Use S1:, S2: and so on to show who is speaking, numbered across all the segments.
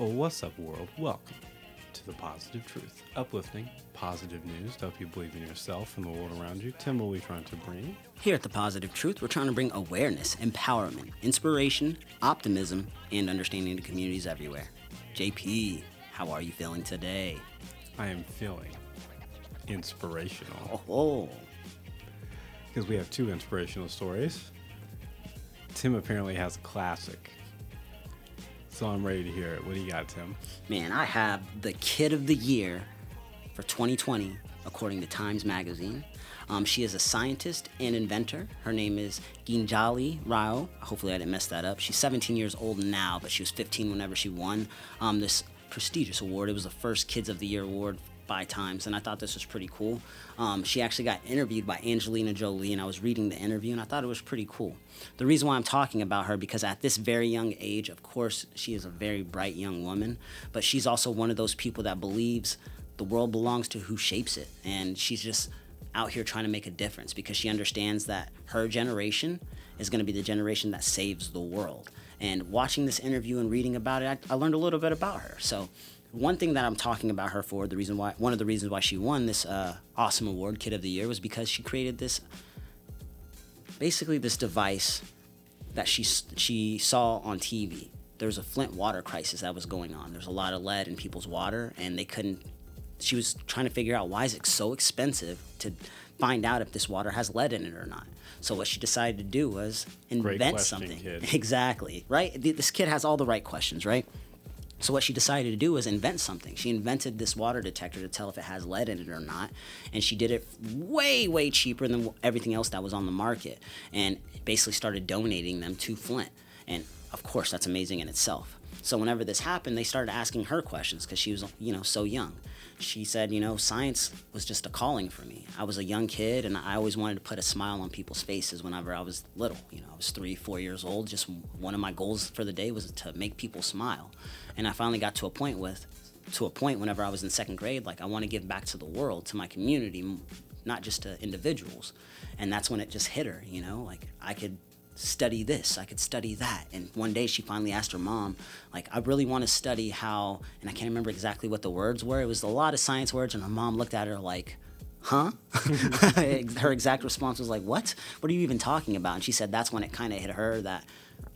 S1: Oh, what's up, world? Welcome to the Positive Truth. Uplifting, positive news to help you believe in yourself and the world around you. Tim, what are we trying to bring?
S2: Here at The Positive Truth, we're trying to bring awareness, empowerment, inspiration, optimism, and understanding to communities everywhere. JP, how are you feeling today?
S1: I am feeling inspirational
S2: Oh,
S1: because we have two inspirational stories. Tim apparently has a classic. So I'm ready to hear it. What do you got, Tim?
S2: man, I have the kid of the year for 2020, according to Times Magazine. Um, she is a scientist and inventor. Her name is Gitanjali Rao. Hopefully, I didn't mess that up. She's 17 years old now, but she was 15 whenever she won um, this prestigious award. It was the first Kids of the Year award by Times, and I thought this was pretty cool. Um, she actually got interviewed by Angelina Jolie, and I was reading the interview, and I thought it was pretty cool. The reason why I'm talking about her because at this very young age, of course, she is a very bright young woman, but she's also one of those people that believes the world belongs to who shapes it, and she's just out here trying to make a difference because she understands that her generation is going to be the generation that saves the world. And watching this interview and reading about it, I, I learned a little bit about her. So one thing that I'm talking about her for, the reason why, one of the reasons why she won this uh, awesome award, Kid of the Year, was because she created this, basically this device that she she saw on TV. There was a Flint water crisis that was going on. There was a lot of lead in people's water, and they couldn't. She was trying to figure out why is it so expensive to find out if this water has lead in it or not. So what she decided to do was invent
S1: question,
S2: something.
S1: kid.
S2: Exactly right. This kid has all the right questions, right? So what she decided to do was invent something. She invented this water detector to tell if it has lead in it or not, and she did it way way cheaper than everything else that was on the market, and basically started donating them to Flint. And of course, that's amazing in itself. So whenever this happened, they started asking her questions because she was, you know, so young. She said, you know, science was just a calling for me. I was a young kid, and I always wanted to put a smile on people's faces whenever I was little. You know, I was three, four years old. Just one of my goals for the day was to make people smile. And I finally got to a point with, to a point whenever I was in second grade, like I want to give back to the world, to my community, not just to individuals. And that's when it just hit her, you know, like I could study this, I could study that. And one day she finally asked her mom, like, I really want to study how, and I can't remember exactly what the words were. It was a lot of science words, and her mom looked at her like, huh? her exact response was like, what? What are you even talking about? And she said that's when it kind of hit her that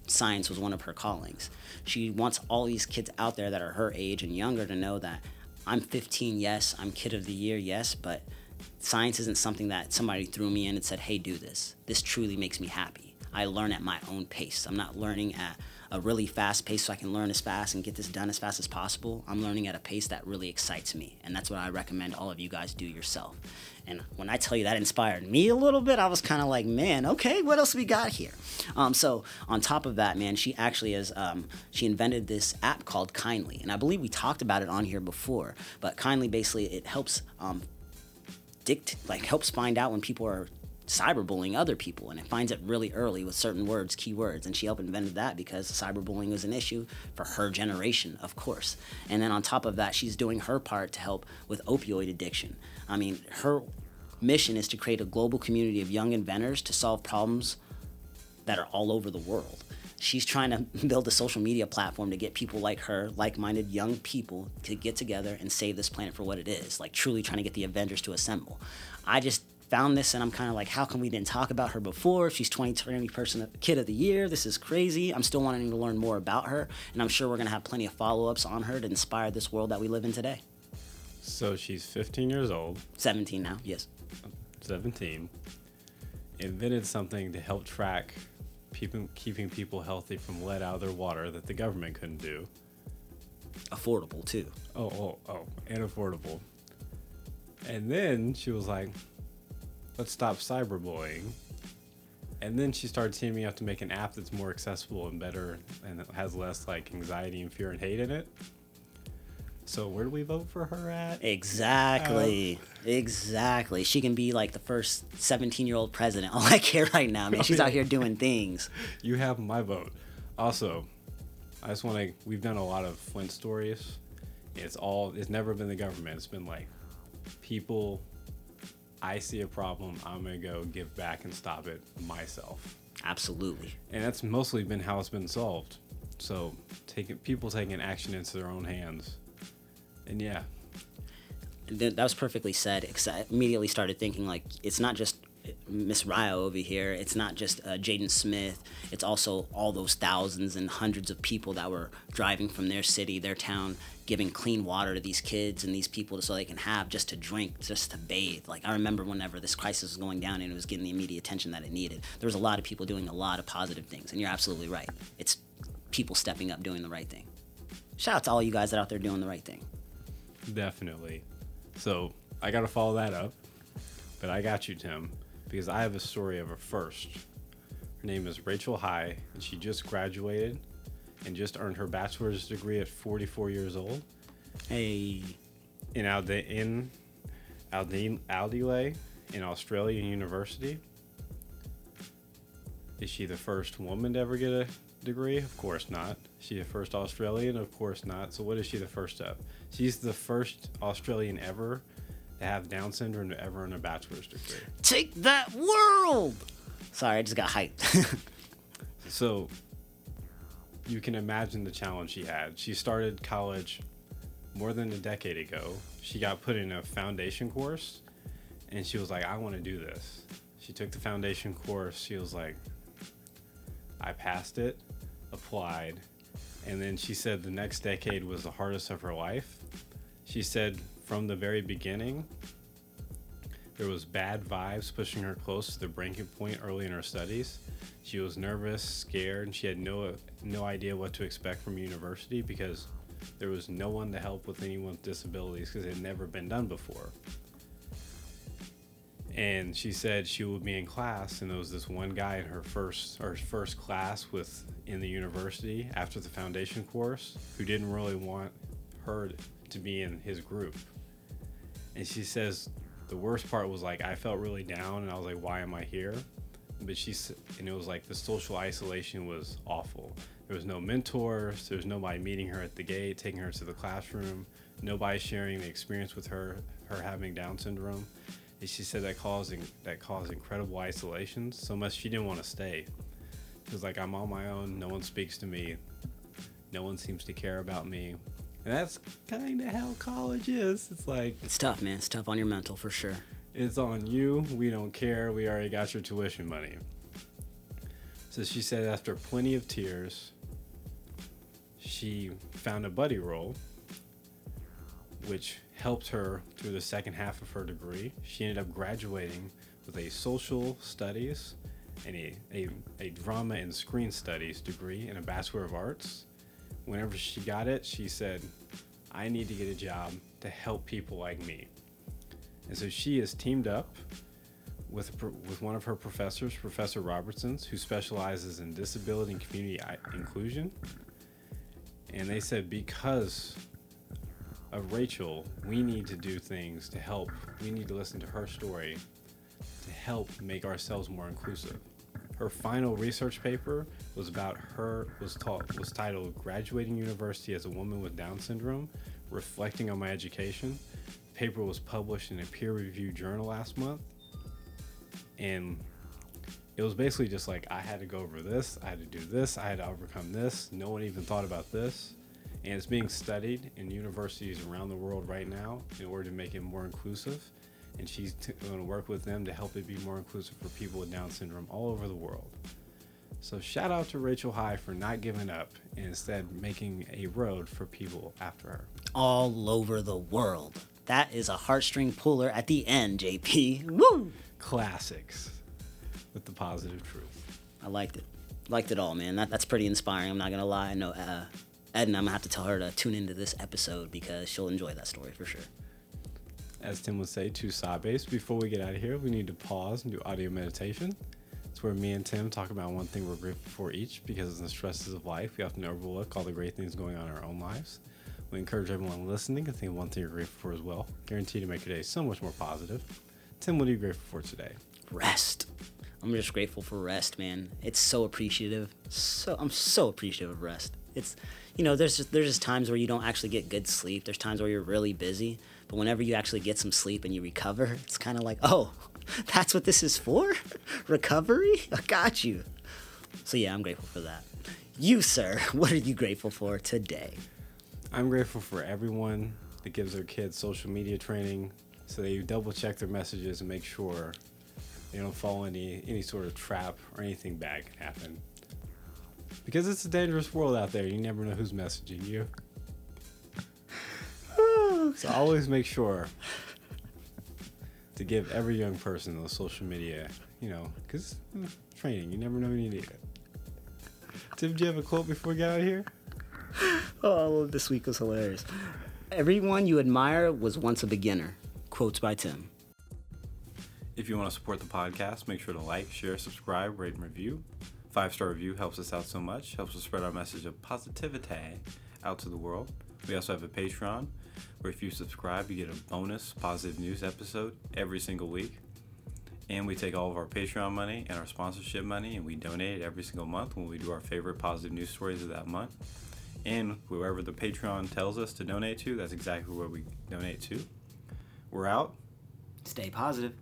S2: science was one of her callings. She wants all these kids out there that are her age and younger to know that I'm 15, yes, I'm kid of the year, yes, but science isn't something that somebody threw me in and said, hey, do this. This truly makes me happy. I learn at my own pace. I'm not learning at a really fast pace so I can learn as fast and get this done as fast as possible. I'm learning at a pace that really excites me. And that's what I recommend all of you guys do yourself. And when I tell you that inspired me a little bit, I was kind of like, man, okay, what else we got here? Um, so on top of that, man, she actually is, um, she invented this app called Kindly. And I believe we talked about it on here before. But Kindly basically, it helps um, dict like helps find out when people are cyberbullying other people and it finds it really early with certain words keywords and she helped invent that because cyberbullying was an issue for her generation of course and then on top of that she's doing her part to help with opioid addiction i mean her mission is to create a global community of young inventors to solve problems that are all over the world. She's trying to build a social media platform to get people like her, like minded young people, to get together and save this planet for what it is. Like, truly trying to get the Avengers to assemble. I just found this and I'm kind of like, how come we didn't talk about her before? She's 2020 person kid of the year. This is crazy. I'm still wanting to learn more about her, and I'm sure we're gonna have plenty of follow ups on her to inspire this world that we live in today.
S1: So she's 15 years old,
S2: 17 now, yes.
S1: 17, invented something to help track people, keeping people healthy from lead out of their water that the government couldn't do.
S2: Affordable too.
S1: Oh, oh, oh, and affordable. And then she was like, let's stop cyberbullying. And then she started teaming up to make an app that's more accessible and better and has less like anxiety and fear and hate in it. So where do we vote for her at?
S2: Exactly. Oh. exactly. She can be like the first 17 year old president. All I care right now, man. She's out here doing things.
S1: You have my vote. Also, I just want to. We've done a lot of Flint stories. It's all. It's never been the government. It's been like people. I see a problem. I'm gonna go give back and stop it myself.
S2: Absolutely.
S1: And that's mostly been how it's been solved. So taking people taking action into their own hands, and yeah,
S2: that was perfectly said. 'cause I immediately started thinking like it's not just Miss Rao over here. It's not just uh, Jaden Smith. It's also all those thousands and hundreds of people that were driving from their city, their town, giving clean water to these kids and these people so they can have just to drink, just to bathe. Like I remember whenever this crisis was going down and it was getting the immediate attention that it needed. There was a lot of people doing a lot of positive things, and you're absolutely right. It's people stepping up doing the right thing. Shout out to all you guys that out there doing the right thing.
S1: definitely. So I got to follow that up, but I got you, Tim, because I have a story of a first. Her name is Rachel High, and she just graduated and just earned her bachelor's degree at 44 years old.
S2: Hey,
S1: in Alde in Alde Aldile in Australian University. Is she the first woman to ever get a degree? Of course not. She the first Australian? Of course not. So what is she the first of? She's the first Australian ever to have Down syndrome to ever earn a bachelor's degree.
S2: take that world! Sorry, I just got hyped.
S1: So you can imagine the challenge she had. She started college more than a decade ago. She got put in a foundation course and she was like, I want to do this. She took the foundation course. She was like, I passed it, applied, and then she said the next decade was the hardest of her life. She said from the very beginning, there was bad vibes pushing her close to the breaking point early in her studies. She was nervous, scared, and she had no no idea what to expect from university because there was no one to help with anyone with disabilities because it had never been done before. And she said she would be in class, and there was this one guy in her first or first class with in the university after the foundation course who didn't really want her to be in his group. And she says the worst part was like I felt really down, and I was like, why am I here? But she and it was like the social isolation was awful. There was no mentors. There was nobody meeting her at the gate, taking her to the classroom. Nobody sharing the experience with her, her having Down syndrome. And she said that caused that caused incredible isolation. So much she didn't want to stay. She was like, I'm on my own. No one speaks to me. No one seems to care about me. And that's kind of how college is. It's like
S2: it's tough, man. It's tough on your mental for sure.
S1: it's on you. We don't care. We already got your tuition money. So she said after plenty of tears, she found a buddy role, which helped her through the second half of her degree. She ended up graduating with a social studies and a, a, a drama and screen studies degree and a Bachelor of Arts. Whenever she got it, she said, I need to get a job to help people like me. And so she has teamed up with with one of her professors, Professor Robertson's, who specializes in disability and community inclusion. And they said because of Rachel, we need to do things to help. We need to listen to her story to help make ourselves more inclusive. Her final research paper was about her was taught was titled "Graduating University as a Woman with Down Syndrome: Reflecting on My Education." The paper was published in a peer-reviewed journal last month, and it was basically just like I had to go over this, I had to do this, I had to overcome this. No one even thought about this, and it's being studied in universities around the world right now in order to make it more inclusive. And she's t- going to work with them to help it be more inclusive for people with Down syndrome all over the world. So shout out to Rachel High for not giving up and instead making a road for people after her.
S2: All over the world. That is a heartstring puller at the end, JP. Woo!
S1: Classics with the positive truth.
S2: I liked it. Liked it all, man. That, that's pretty inspiring. I'm not gonna lie. I know uh, Edna. I'm gonna have to tell her to tune into this episode because she'll enjoy that story for sure.
S1: As Tim would say, to Sabes. Before we get out of here, we need to pause and do audio meditation. It's where me and Tim talk about one thing we're grateful for each because in the stresses of life, we often overlook all the great things going on in our own lives. We encourage everyone listening to think of one thing you're grateful for as well. guaranteed to make your day so much more positive. Tim, what are you grateful for today?
S2: Rest. I'm just grateful for rest, man. It's so appreciative. So I'm so appreciative of rest. It's you know, there's just, there's just times where you don't actually get good sleep. There's times where you're really busy, but whenever you actually get some sleep and you recover, it's kind of like, oh, that's what this is for, recovery. I got you. So yeah, I'm grateful for that. You, sir, what are you grateful for today?
S1: I'm grateful for everyone that gives their kids social media training so they double check their messages and make sure they don't fall any any sort of trap or anything bad can happen. Because it's a dangerous world out there. You never know who's messaging you. So always make sure to give every young person those social media, you know, because hmm, training, you never know when you need it. Tim, do you have a quote before we get out of here?
S2: Oh, this week was hilarious. Everyone you admire was once a beginner. Quotes by Tim.
S3: If you want to support the podcast, make sure to like, share, subscribe, rate, and review. Five star review helps us out so much, helps us spread our message of positivity out to the world. We also have a Patreon where if you subscribe, you get a bonus positive news episode every single week. And we take all of our Patreon money and our sponsorship money and we donate it every single month when we do our favorite positive news stories of that month. And whoever the Patreon tells us to donate to, that's exactly where we donate to. We're out.
S2: Stay positive.